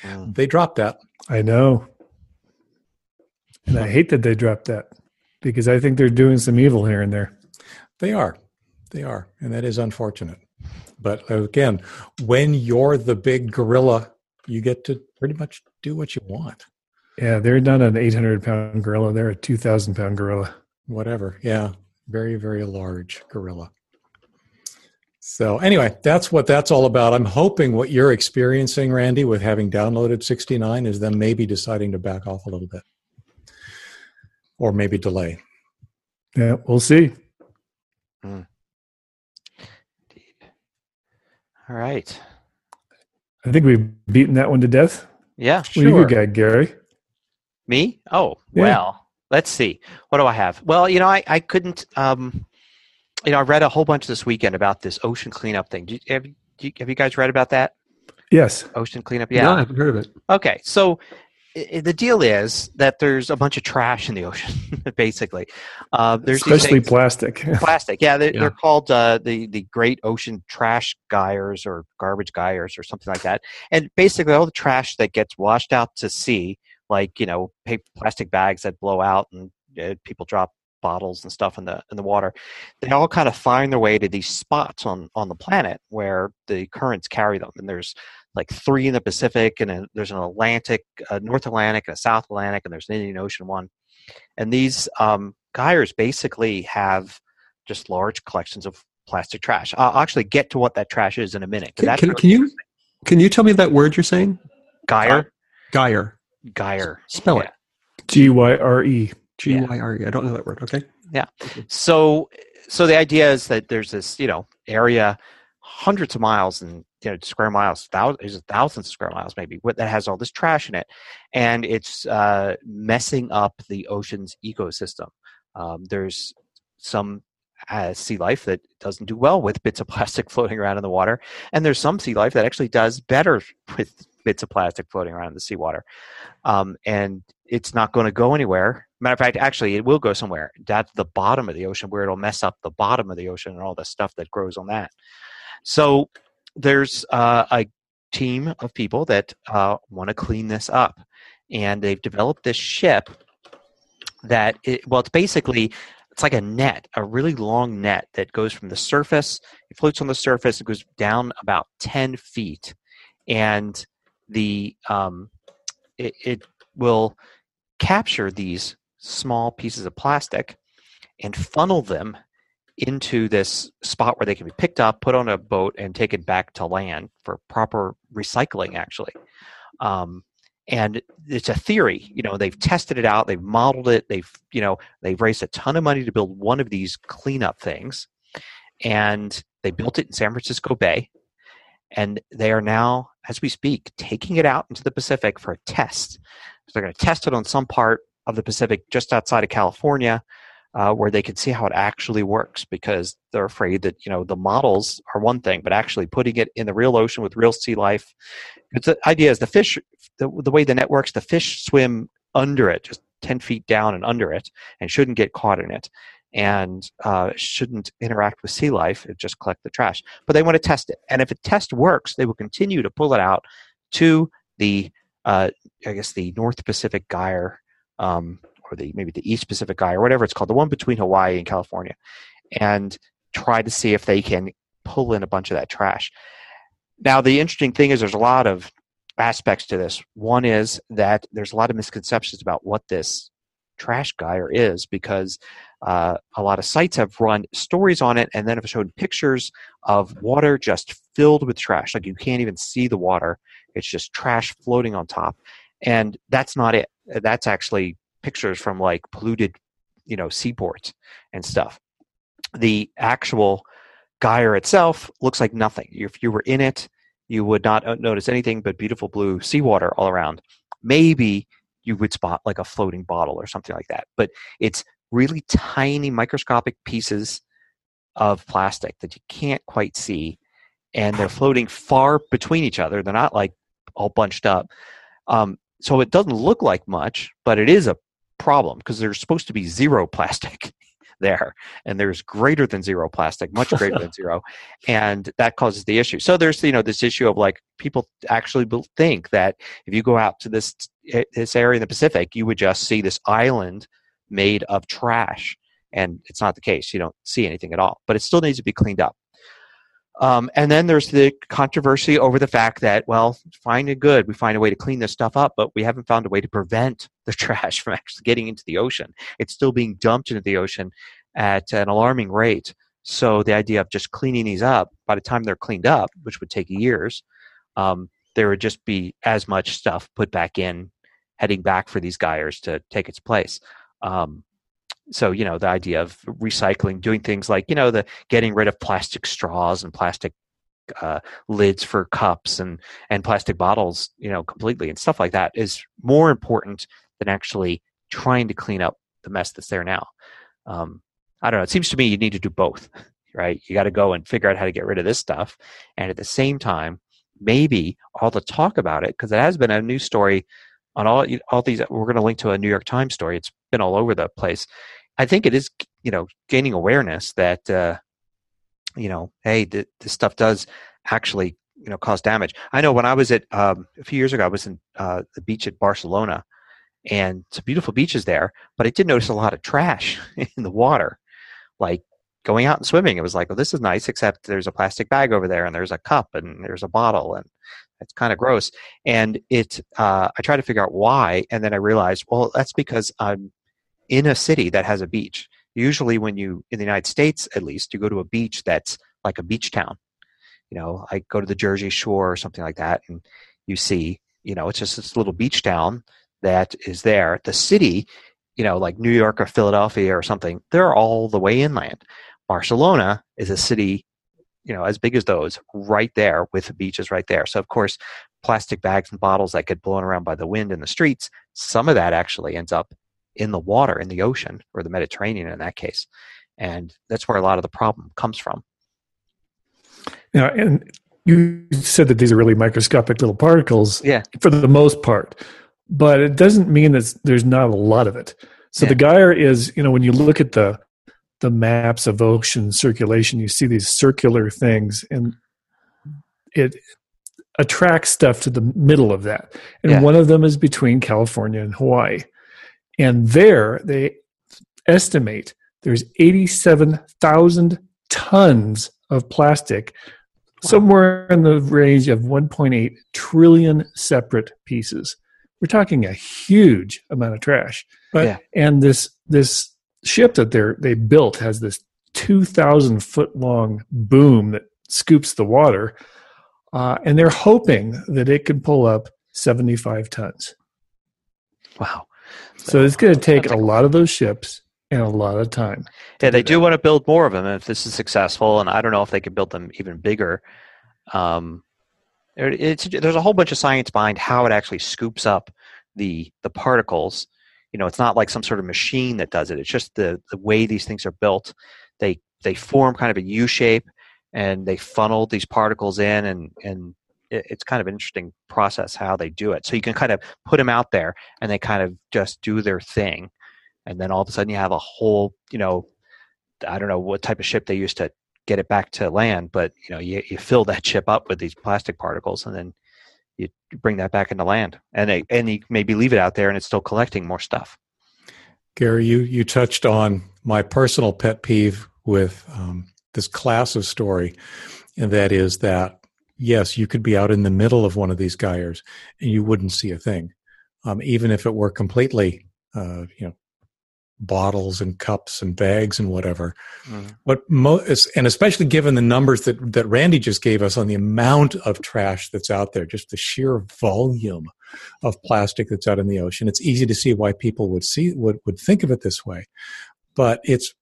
Mm. They dropped that. I know. And I hate that they dropped that because I think they're doing some evil here and there. They are. They are. And that is unfortunate. But again, when you're the big gorilla, you get to pretty much do what you want. Yeah, they're not an 800 pound gorilla. They're a 2,000 pound gorilla. whatever. Yeah, very, very large gorilla. So, anyway, that's what that's all about. I'm hoping what you're experiencing, Randy, with having downloaded 69 is them maybe deciding to back off a little bit or maybe delay. Yeah, we'll see. Hmm. Indeed. All right. I think we've beaten that one to death. Yeah. What do you got, Gary? Me? Oh, Yeah. well, let's see. What do I have? Well, you know, I, I couldn't, um, you know, I read a whole bunch this weekend about this ocean cleanup thing. Did you, have, you, have you guys read about that? Yes. Ocean cleanup? Yeah, no, I haven't heard of it. Okay. So the deal is that there's a bunch of trash in the ocean, basically. Uh, there's Especially things- plastic. plastic. Yeah, they're, Yeah. they're called uh, the the Great Ocean Trash Gyres or garbage gyres or something like that. And basically, all the trash that gets washed out to sea, like you know, paper, plastic bags that blow out and uh, people drop bottles and stuff in the in the water, they all kind of find their way to these spots on on the planet where the currents carry them. And there's like three in the Pacific, and then there's an Atlantic, a North Atlantic, and a South Atlantic, and there's an Indian Ocean one. And these um, gyres basically have just large collections of plastic trash. I'll actually get to what that trash is in a minute. Can, that's can, really can you can you tell me that word you're saying? gyre? Gyre. Gyre. Spell it. G Y R E. G Y R E. I don't know that word. Okay. Yeah. So, so the idea is that there's this, you know, area, hundreds of miles and you know square miles, thousands, thousands of square miles maybe, that has all this trash in it, and it's uh, messing up the ocean's ecosystem. Um, there's some uh, sea life that doesn't do well with bits of plastic floating around in the water, and there's some sea life that actually does better with bits of plastic floating around in the seawater. Um, and it's not going to go anywhere. Matter of fact, actually, it will go somewhere. That's the bottom of the ocean where it'll mess up the bottom of the ocean and all the stuff that grows on that. So there's uh, a team of people that uh, want to clean this up, and they've developed this ship that it, well, it's basically it's like a net, a really long net that goes from the surface. It floats on the surface. It goes down about ten feet, and the um, it, it will capture these small pieces of plastic and funnel them into this spot where they can be picked up, put on a boat, and taken back to land for proper recycling. Actually, um, and it's a theory. You know, they've tested it out, they've modeled it, they've you know they've raised a ton of money to build one of these cleanup things, and they built it in San Francisco Bay, and they are now, as we speak, taking it out into the Pacific for a test. So they're going to test it on some part of the Pacific just outside of California uh, where they can see how it actually works because they're afraid that you know the models are one thing, but actually putting it in the real ocean with real sea life. The idea is the fish, the, the way the net works, the fish swim under it, just ten feet down and under it, and shouldn't get caught in it, and uh, shouldn't interact with sea life. It just collect the trash. But they want to test it, and if a test works, they will continue to pull it out to the, uh, I guess, the North Pacific Gyre. Um, or the maybe the East Pacific Gyre or whatever it's called, the one between Hawaii and California, and try to see if they can pull in a bunch of that trash. Now, the interesting thing is there's a lot of aspects to this. One is that there's a lot of misconceptions about what this trash gyre is because uh, a lot of sites have run stories on it and then have shown pictures of water just filled with trash. Like you can't even see the water, it's just trash floating on top. And that's not it. That's actually pictures from like polluted, you know, seaports and stuff. The actual gyre itself looks like nothing. If you were in it, you would not uh, notice anything but beautiful blue seawater all around. Maybe you would spot like a floating bottle or something like that. But it's really tiny microscopic pieces of plastic that you can't quite see. And they're floating far between each other. They're not like all bunched up. Um, so it doesn't look like much, but it is a problem because there's supposed to be zero plastic there and there's greater than zero plastic much greater than zero and that causes the issue. So there's you know this issue of like people actually think that if you go out to this eh, this area in the pacific you would just see this island made of trash and it's not the case you don't see anything at all but it still needs to be cleaned up um, and then there's the controversy over the fact that, well, fine and good, we find a way to clean this stuff up, but we haven't found a way to prevent the trash from actually getting into the ocean. It's still being dumped into the ocean at an alarming rate. So the idea of just cleaning these up, by the time they're cleaned up, which would take years, um, there would just be as much stuff put back in, heading back for these gyres to take its place. Um, so you know the idea of recycling doing things like you know the getting rid of plastic straws and plastic uh, lids for cups and and plastic bottles you know completely and stuff like that is more important than actually trying to clean up the mess that's there now. Um, i don't know it seems to me you need to do both right? You got to go and figure out how to get rid of this stuff and at the same time maybe all the talk about it because it has been a news story on all all these we're going to link to a new york times story. It's been all over the place. I think it is, you know, gaining awareness that, uh, you know, hey, th- this stuff does actually, you know, cause damage. I know when I was at um, a few years ago, I was in uh, the beach at Barcelona, and some beautiful beaches there, but I did notice a lot of trash in the water, like going out and swimming. It was like, well, this is nice, except there's a plastic bag over there, and there's a cup, and there's a bottle, and it's kind of gross. And it, uh, I tried to figure out why, and then I realized, well, that's because I'm in a city that has a beach. Usually, when you, in the United States at least, you go to a beach that's like a beach town. You know, I go to the Jersey Shore or something like that, and you see, you know, it's just this little beach town that is there. The city, you know, like New York or Philadelphia or something, they're all the way inland. Barcelona is a city, you know, as big as those, right there with the beaches right there. So, of course, plastic bags and bottles that get blown around by the wind in the streets, some of that actually ends up in the water, in the ocean, or the Mediterranean in that case. And that's where a lot of the problem comes from. Yeah, and you said that these are really microscopic little particles yeah. for the most part, but it doesn't mean that there's not a lot of it. So Yeah. the gyre is, you know, when you look at the the maps of ocean circulation, you see these circular things, and it attracts stuff to the middle of that. And Yeah. one of them is between California and Hawaii. And there they estimate there's 87,000 tons of plastic, somewhere in the range of 1.8 trillion separate pieces. We're talking a huge amount of trash. But- Yeah. And this this ship that they're they built has this 2,000 foot long boom that scoops the water, uh, and they're hoping that it can pull up 75 tons. Wow. So it's going to take a lot of those ships and a lot of time. Yeah, they do want to build more of them if this is successful, and I don't know if they could build them even bigger. Um, it- there's a whole bunch of science behind how it actually scoops up the the particles. You know, it's not like some sort of machine that does it. It's just the the way these things are built. They they form kind of a U shape, and they funnel these particles in, and and it, it's kind of an interesting process how they do it. So you can kind of put them out there, and they kind of just do their thing, and then all of a sudden you have a whole you know I don't know what type of ship they used to get it back to land, but you know, you, you fill that ship up with these plastic particles, and then you bring that back into land, and they, and you maybe leave it out there, and it's still collecting more stuff. Gary, you you touched on my personal pet peeve with um, this class of story, and that is that yes, you could be out in the middle of one of these gyres and you wouldn't see a thing, um, even if it were completely, uh, you know, bottles and cups and bags and whatever. Mm. But mo- and especially given the numbers that that Randy just gave us on the amount of trash that's out there, just the sheer volume of plastic that's out in the ocean, it's easy to see why people would see would would think of it this way. But it's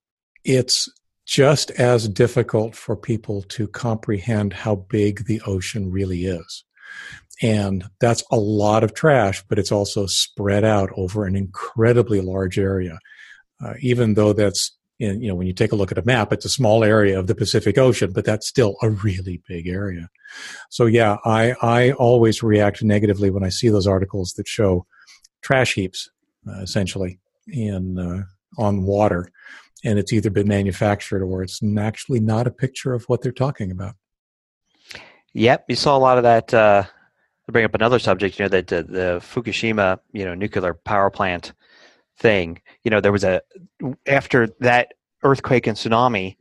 it's just as difficult for people to comprehend how big the ocean really is. And that's a lot of trash, but it's also spread out over an incredibly large area. Uh, even though that's in, you know, when you take a look at a map, it's a small area of the Pacific Ocean, but that's still a really big area. So yeah, I, I always react negatively when I see those articles that show trash heaps, uh, essentially, in, uh, on water. And it's either been manufactured or it's actually not a picture of what they're talking about. Yep, you saw a lot of that. Uh, to bring up another subject, you know, that the, the Fukushima, you know, nuclear power plant thing. You know, there was a after that earthquake and tsunami,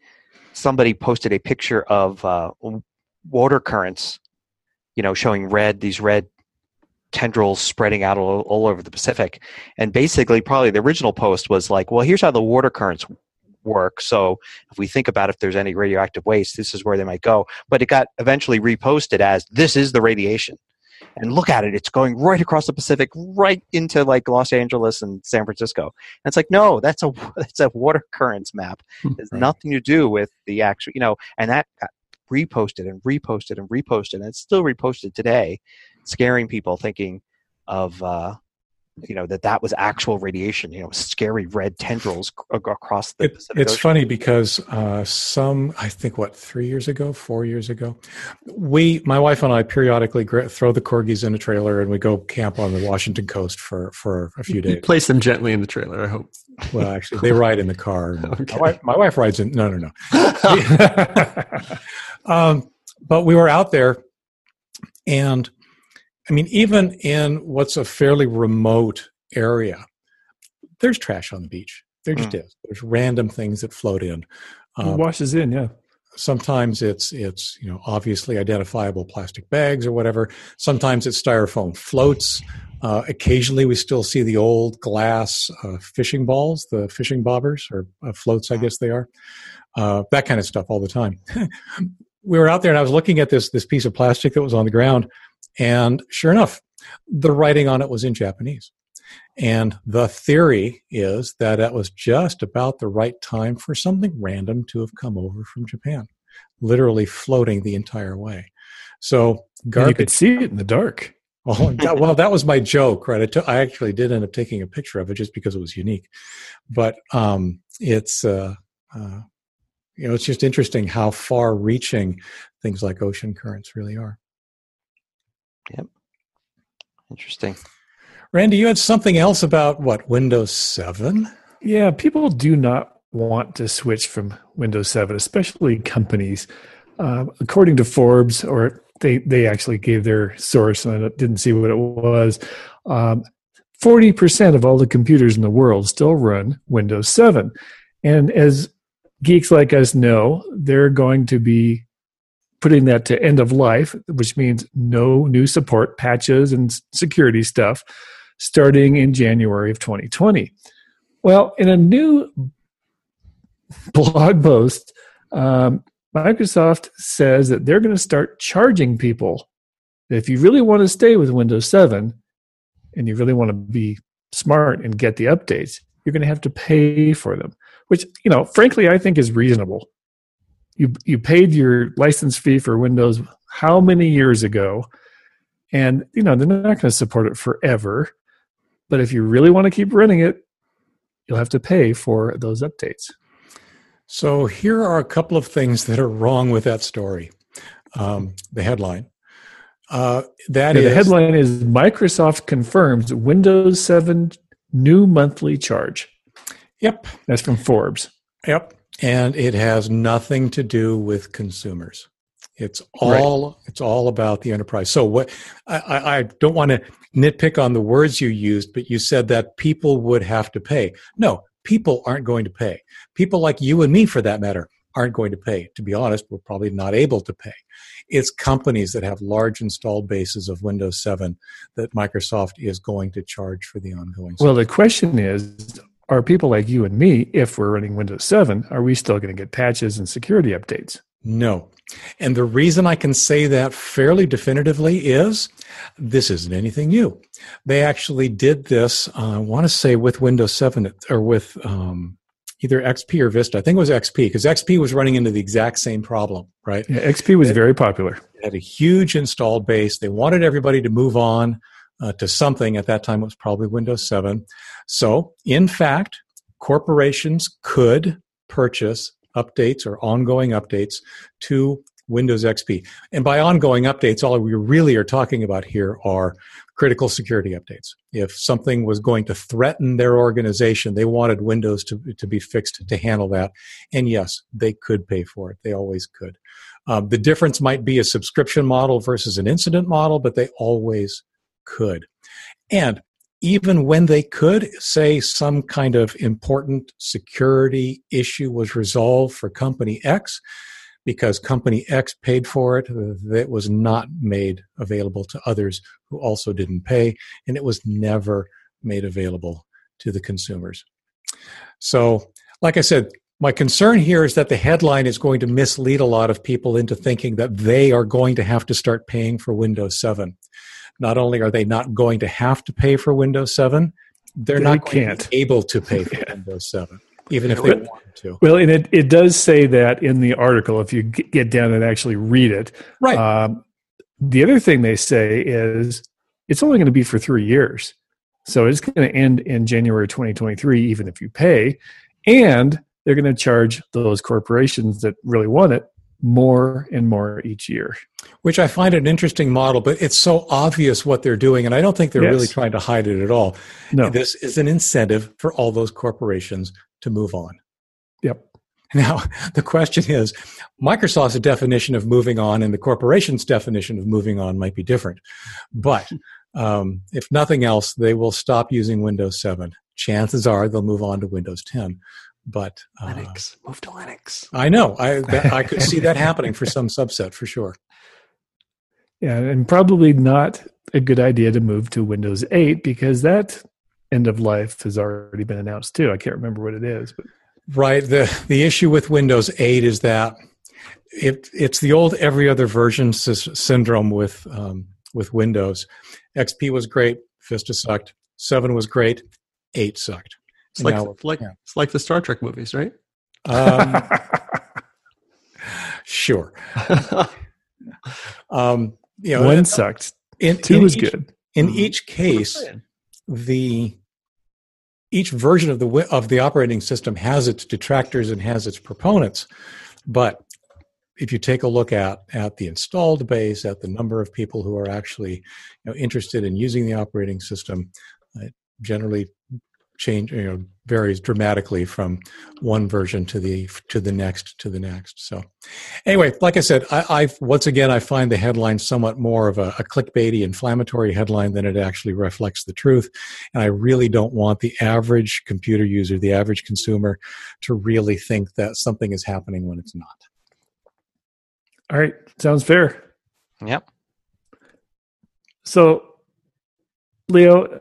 somebody posted a picture of uh, water currents, you know, showing red these red tendrils spreading out all, all over the Pacific, and basically, probably the original post was like, well, here's how the water currents work. So if we think about if there's any radioactive waste, this is where they might go. But it got eventually reposted as this is the radiation. And look at it, it's going right across the Pacific, right into like Los Angeles and San Francisco. And it's like, no, that's a that's a water currents map. It has Right. nothing to do with the actual, you know, and that got reposted and reposted and reposted, and it's still reposted today, scaring people thinking of uh, you know that that was actual radiation. You know, scary red tendrils ac- across the It, Pacific it's Ocean. funny because uh, some, I think, what three years ago, four years ago, we, my wife and I, periodically gra- throw the corgis in a trailer and we go camp on the Washington coast for for a few You days. place them gently in the trailer. I hope. Well, actually, they ride in the car. Okay. My, wife, my wife rides in. No, no, no. um, but we were out there, and I mean, even in what's a fairly remote area, there's trash on the beach. There just is. There's random things that float in. It Um, washes in, yeah. sometimes it's it's you know obviously identifiable plastic bags or whatever sometimes it's styrofoam floats uh, occasionally we still see the old glass uh, fishing balls the fishing bobbers or uh, floats i guess they are uh, that kind of stuff all the time we were out there and i was looking at this this piece of plastic that was on the ground and sure enough the writing on it was in japanese and the theory is that it was just about the right time for something random to have come over from Japan, literally floating the entire way. So And you could see it in the dark. Oh, that- well, that was my joke, right? I actually did end up taking a picture of it just because it was unique. But um, it's uh, uh, you know it's just interesting how far-reaching things like ocean currents really are. Interesting. Randy, you had something else about what Windows Seven? Yeah, people do not want to switch from Windows 7, especially companies. Um, according to Forbes, or they, they actually gave their source, and I didn't see what it was. Um, 40% of all the computers in the world still run Windows 7. And as geeks like us know, they're going to be putting that to end of life, which means no new support patches and security stuff starting in January of 2020. Well, in a new blog post, um, Microsoft says that they're going to start charging people. If you really want to stay with Windows 7 and you really want to be smart and get the updates, you're going to have to pay for them, which, you know, frankly, I think is reasonable. You, you paid your license fee for Windows how many years ago? And, you know, they're not going to support it forever. But if you really want to keep running it, you'll have to pay for those updates. So here are a couple of things that are wrong with that story. Um, the headline. Uh, that yeah, is, the headline is Microsoft confirms Windows 7 new monthly charge. Yep. That's from Forbes. Yep. And it has nothing to do with consumers. It's all right. it's all about the enterprise. So what I, I don't want to nitpick on the words you used, but you said that people would have to pay. No, people aren't going to pay. People like you and me, for that matter, aren't going to pay. To be honest, we're probably not able to pay. It's companies that have large installed bases of Windows 7 that Microsoft is going to charge for the ongoing. Well, the question is are people like you and me, if we're running Windows 7, are we still going to get patches and security updates? No. And the reason I can say that fairly definitively is this isn't anything new. They actually did this, uh, I want to say, with Windows 7 or with um, either XP or Vista. I think it was XP because XP was running into the exact same problem, right? Yeah, XP was it, very popular. It had a huge installed base. They wanted everybody to move on uh, to something. At that time, it was probably Windows 7. So, in fact, corporations could purchase updates or ongoing updates to Windows XP. And by ongoing updates, all we really are talking about here are critical security updates. If something was going to threaten their organization, they wanted Windows to, to be fixed to handle that. And yes, they could pay for it. They always could. Um, the difference might be a subscription model versus an incident model, but they always could. And even when they could say some kind of important security issue was resolved for company X, because company X paid for it, that was not made available to others who also didn't pay, and it was never made available to the consumers. So, like I said, my concern here is that the headline is going to mislead a lot of people into thinking that they are going to have to start paying for Windows 7. Not only are they not going to have to pay for Windows 7, they're they not can't. able to pay for yeah. Windows 7, even if they want to. Well, and it, it does say that in the article, if you get down and actually read it. Right. Um, the other thing they say is it's only going to be for three years. So it's going to end in January 2023, even if you pay. And they're going to charge those corporations that really want it more and more each year. Which I find an interesting model, but it's so obvious what they're doing, and I don't think they're yes. really trying to hide it at all. No. This is an incentive for all those corporations to move on. Yep. Now, the question is Microsoft's definition of moving on and the corporation's definition of moving on might be different. But um, if nothing else, they will stop using Windows 7. Chances are they'll move on to Windows 10. But uh, Linux, move to Linux. I know. I that, I could see that happening for some subset for sure. Yeah, and probably not a good idea to move to Windows 8 because that end of life has already been announced too. I can't remember what it is, but right. the The issue with Windows 8 is that it, it's the old every other version syndrome with um, with Windows. XP was great, Vista sucked. Seven was great, eight sucked. It's like like yeah. it's like the Star Trek movies, right? Um, sure. um, you know, one sucked. In, Two in was each, good. In mm-hmm. each case, the each version of the of the operating system has its detractors and has its proponents, but if you take a look at at the installed base, at the number of people who are actually you know, interested in using the operating system, it generally change you know varies dramatically from one version to the to the next to the next. So anyway like i said i i once again i find the headline somewhat more of a, a clickbaity inflammatory headline than it actually reflects the truth. And i really don't want the average computer user the average consumer to really think that something is happening when it's not. All right. Sounds fair. Yep. so leo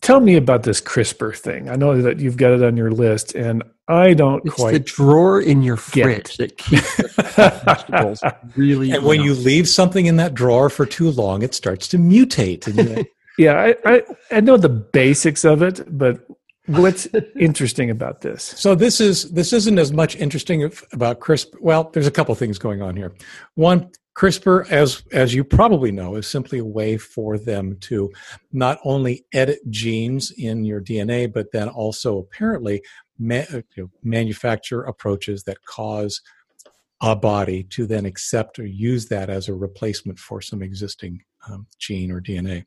tell me about this CRISPR thing. I know that you've got it on your list, and I don't It's quite. the drawer in your get fridge that keeps the vegetables really. and when you leave something in that drawer for too long it starts to mutate and yeah, I, I I know the basics of it, but what's interesting about this? So this is this isn't as much interesting about CRISPR. Well, there's a couple things going on here. One, CRISPR, as as you probably know, is simply a way for them to not only edit genes in your DNA, but then also apparently ma- uh, you know, manufacture approaches that cause a body to then accept or use that as a replacement for some existing um, gene or DNA.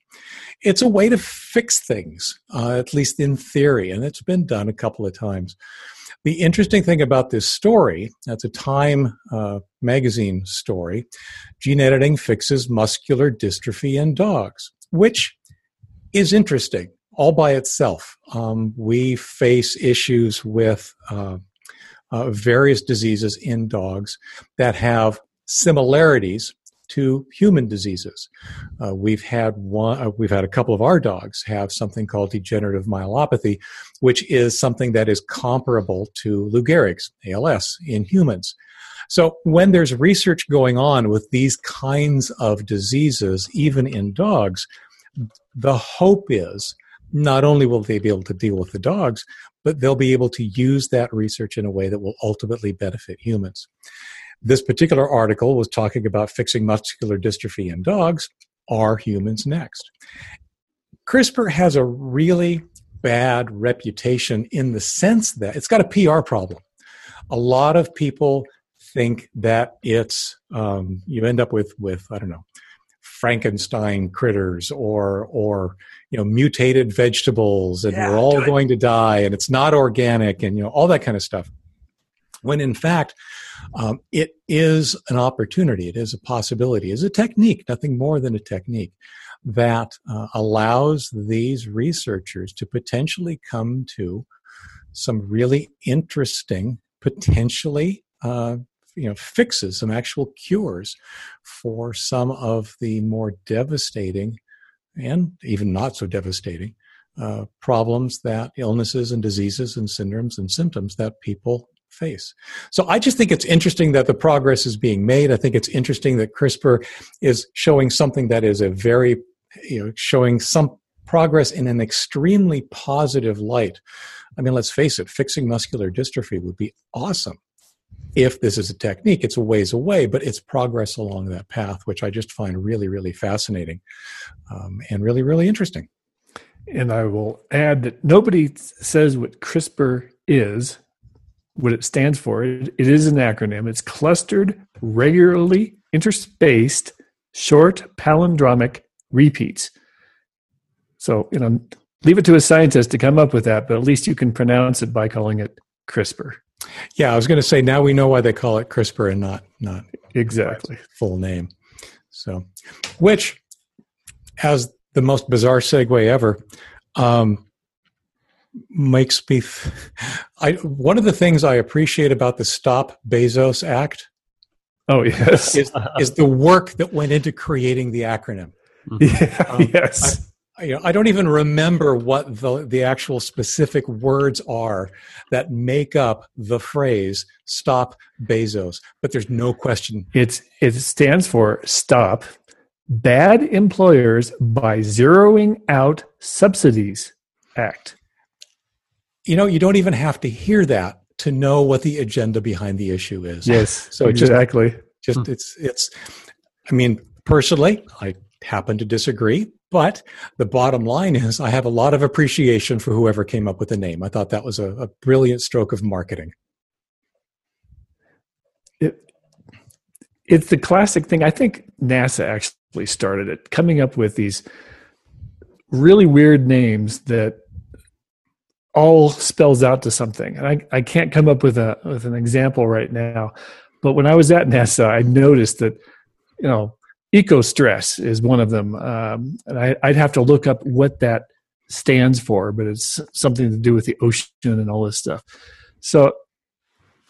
It's a way to fix things, uh, at least in theory, and it's been done a couple of times. The interesting thing about this story, that's a Time uh, magazine story, gene editing fixes muscular dystrophy in dogs, which is interesting all by itself. Um, we face issues with uh, uh, various diseases in dogs that have similarities to human diseases. Uh, we've had one, uh, we've had a couple of our dogs have something called degenerative myelopathy, which is something that is comparable to Lou Gehrig's ALS in humans. So when there's research going on with these kinds of diseases, even in dogs, the hope is not only will they be able to deal with the dogs, but they'll be able to use that research in a way that will ultimately benefit humans. This particular article was talking about fixing muscular dystrophy in dogs. Are humans next? CRISPR has a really bad reputation in the sense that it's got a PR problem. A lot of people think that it's um, you end up with with I don't know Frankenstein critters or or you know mutated vegetables and Yeah, we're all going to die and it's not organic and you know all that kind of stuff. When in fact, um, it is an opportunity, it is a possibility, it is a technique, nothing more than a technique that uh, allows these researchers to potentially come to some really interesting, potentially uh, you know fixes, some actual cures for some of the more devastating and even not so devastating uh, problems that illnesses and diseases and syndromes and symptoms that people face. So I just think it's interesting that the progress is being made. I think it's interesting that CRISPR is showing something that is a very, you know, showing some progress in an extremely positive light. I mean, let's face it, fixing muscular dystrophy would be awesome if this is a technique. It's a ways away, but it's progress along that path, which I just find really, really fascinating um, and really, really interesting. And I will add that nobody says what CRISPR is, what it stands for. It, it is an acronym. It's clustered, regularly interspaced, short palindromic repeats. So, you know, leave it to a scientist to come up with that, but at least you can pronounce it by calling it CRISPR. Yeah, I was going to say now we know why they call it CRISPR and not not Exactly. full name. So, which has the most bizarre segue ever. Um, makes me. Th- I one of the things I appreciate about the Stop Bezos Act Oh, yes. is is the work that went into creating the acronym. Yeah, Um, yes. I, you know, I don't even remember what the the actual specific words are that make up the phrase "Stop Bezos," but there's no question It's it stands for stop bad employers by zeroing out subsidies act. You know you don't even have to hear that to know what the agenda behind the issue is Yes. So it just- exactly. just hmm. it's it's i mean personally i happen to disagree but the bottom line is i have a lot of appreciation for whoever came up with the name i thought that was a, a brilliant stroke of marketing it, it's the classic thing. I think NASA actually started it, coming up with these really weird names that all spells out to something. And I, I can't come up with a with an example right now. But when I was at NASA, I noticed that, you know, ECOSTRESS is one of them. Um, and I, I'd have to look up what that stands for, but it's something to do with the ocean and all this stuff. So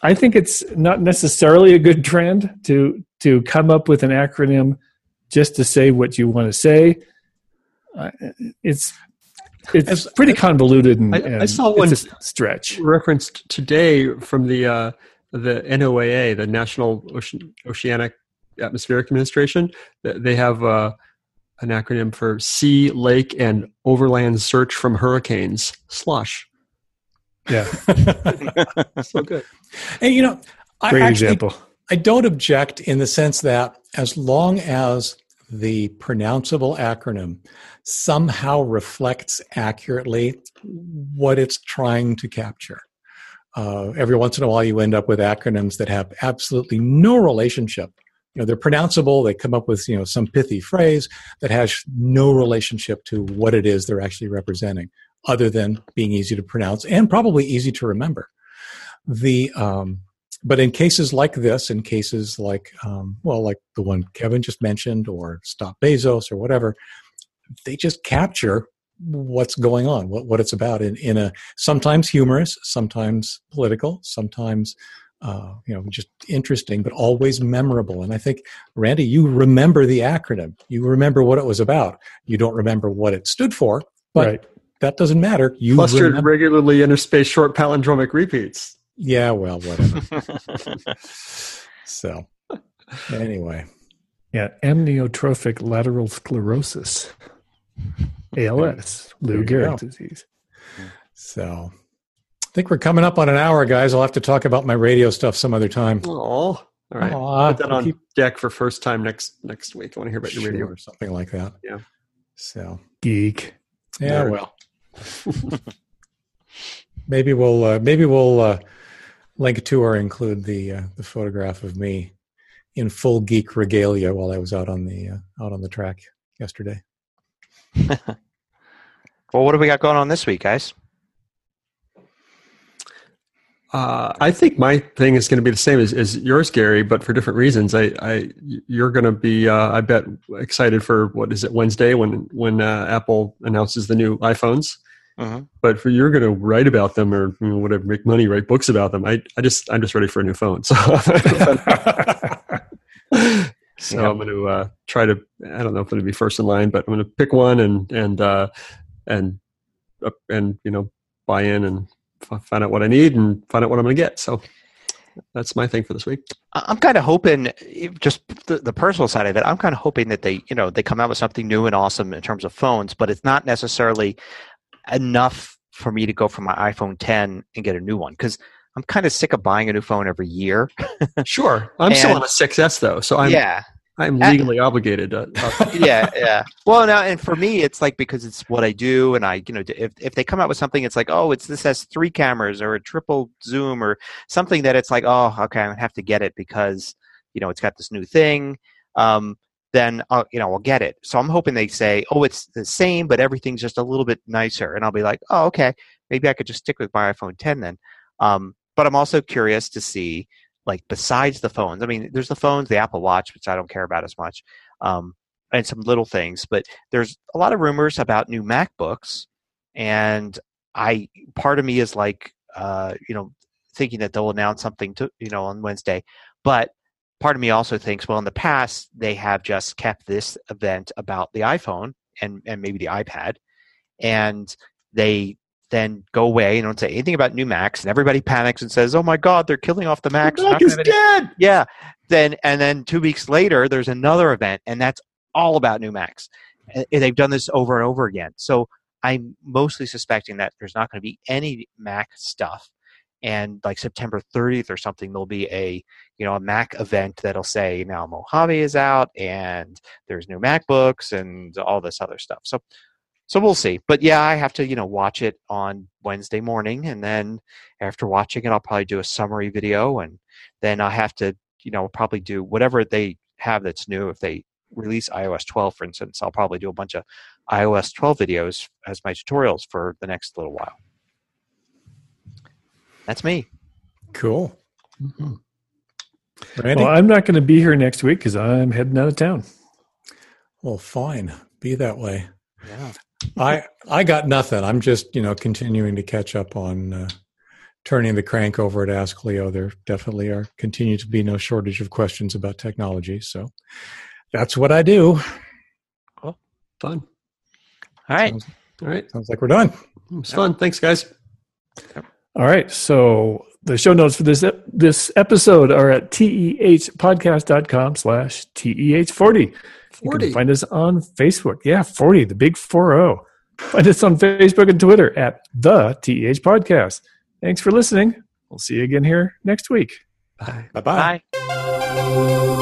I think it's not necessarily a good trend to to come up with an acronym just to say what you want to say. Uh, it's it's As, pretty convoluted and, I, and I saw one stretch referenced today from the uh, the NOAA, the National Ocean, Oceanic Atmospheric Administration. They have uh, an acronym for Sea, Lake, and Overland Surges from Hurricanes. SLOSH. Yeah, so good. And you know, great I actually, example. I don't object in the sense that as long as the pronounceable acronym somehow reflects accurately what it's trying to capture. Uh, every once in a while, you end up with acronyms that have absolutely no relationship. You know, they're pronounceable. They come up with you know some pithy phrase that has no relationship to what it is they're actually representing, other than being easy to pronounce and probably easy to remember. The um, but in cases like this, in cases like um, well, like the one Kevin just mentioned, or Stop Bezos, or whatever, they just capture what's going on, what, what it's about in, in a sometimes humorous, sometimes political, sometimes uh, you know just interesting, but always memorable. And I think Randy, you remember the acronym, you remember what it was about. You don't remember what it stood for, but right. that doesn't matter. You clustered remember- regularly interspaced short palindromic repeats. Yeah, well, whatever. so anyway. Yeah, amyotrophic lateral sclerosis. ALS, Lou Gehrig disease. So I think we're coming up on an hour, guys. I'll have to talk about my radio stuff some other time. Oh, all right. Aww, Put that on keep... deck for first time next next week. I want to hear about your radio or something like that. Yeah. So geek. Yeah. Well. maybe we'll uh, maybe we'll uh, link to or include the uh, the photograph of me in full geek regalia while I was out on the uh, out on the track yesterday. well, what do we got going on this week, guys? Uh, I think my thing is going to be the same as, as yours, Gary, but for different reasons. I, I you're going to be, uh, I bet, excited for what is it Wednesday when when uh, Apple announces the new iPhones. Uh-huh. But for you're going to write about them or you know, whatever, make money, write books about them. I, I just, I'm just ready for a new phone. So So yeah. I'm going to uh, try to. I don't know if it'll be first in line, but I'm going to pick one and and uh, and uh, and you know buy in and f- find out what I need and find out what I'm going to get. So that's my thing for this week. I'm kind of hoping, just the, the, personal side of it, I'm kind of hoping that they, you know, they come out with something new and awesome in terms of phones, but it's not necessarily enough for me to go from my iPhone 10 and get a new one because I'm kind of sick of buying a new phone every year. sure, I'm and, still on a 6S though, so I'm yeah. I'm legally obligated. To, yeah, yeah. Well, now and for me, it's like because it's what I do, and I, you know, if if they come out with something, it's like, oh, it's this has three cameras or a triple zoom or something that it's like, oh, okay, I have to get it because you know it's got this new thing. Um, then I'll, you know, I'll get it. So I'm hoping they say, oh, it's the same, but everything's just a little bit nicer, and I'll be like, oh, okay, maybe I could just stick with my iPhone 10 then. Um, but I'm also curious to see like besides the phones. I mean, there's the phones, the Apple Watch, which I don't care about as much, um, and some little things. But there's a lot of rumors about new MacBooks, and I part of me is like, uh, you know, thinking that they'll announce something to you know on Wednesday, but part of me also thinks, well, in the past they have just kept this event about the iPhone and and maybe the iPad, and they then go away and don't say anything about new Macs, and everybody panics and says, "Oh my God, they're killing off the Macs." The Mac is dead. Yeah. Then and then two weeks later, there's another event, and that's all about new Macs. And they've done this over and over again. So I'm mostly suspecting that there's not going to be any Mac stuff. And like September 30th or something, there'll be a you know a Mac event that'll say now Mojave is out and there's new MacBooks and all this other stuff. So so we'll see. But yeah, I have to, you know, watch it on Wednesday morning, and then after watching it, I'll probably do a summary video, and then I have to, you know, probably do whatever they have that's new. If they release iOS 12, for instance, I'll probably do a bunch of iOS 12 videos as my tutorials for the next little while. That's me. Cool. Mhm. Randy? Well, I'm not going to be here next week because I'm heading out of town. well, fine. Be that way. Yeah. I I got nothing. I'm just you know continuing to catch up on uh, turning the crank over at Ask Leo. There definitely are continue to be no shortage of questions about technology. So that's what I do. Fun. All right. Sounds, All right. sounds like we're done. It was fun. Thanks, guys. All right. So the show notes for this ep- this episode are at tehpodcast.com slash TEH40. You can find us on Facebook. Yeah, 40, the big 40. Find us on Facebook and Twitter at the TEH Podcast. Thanks for listening. We'll see you again here next week. Bye. Bye bye. Bye.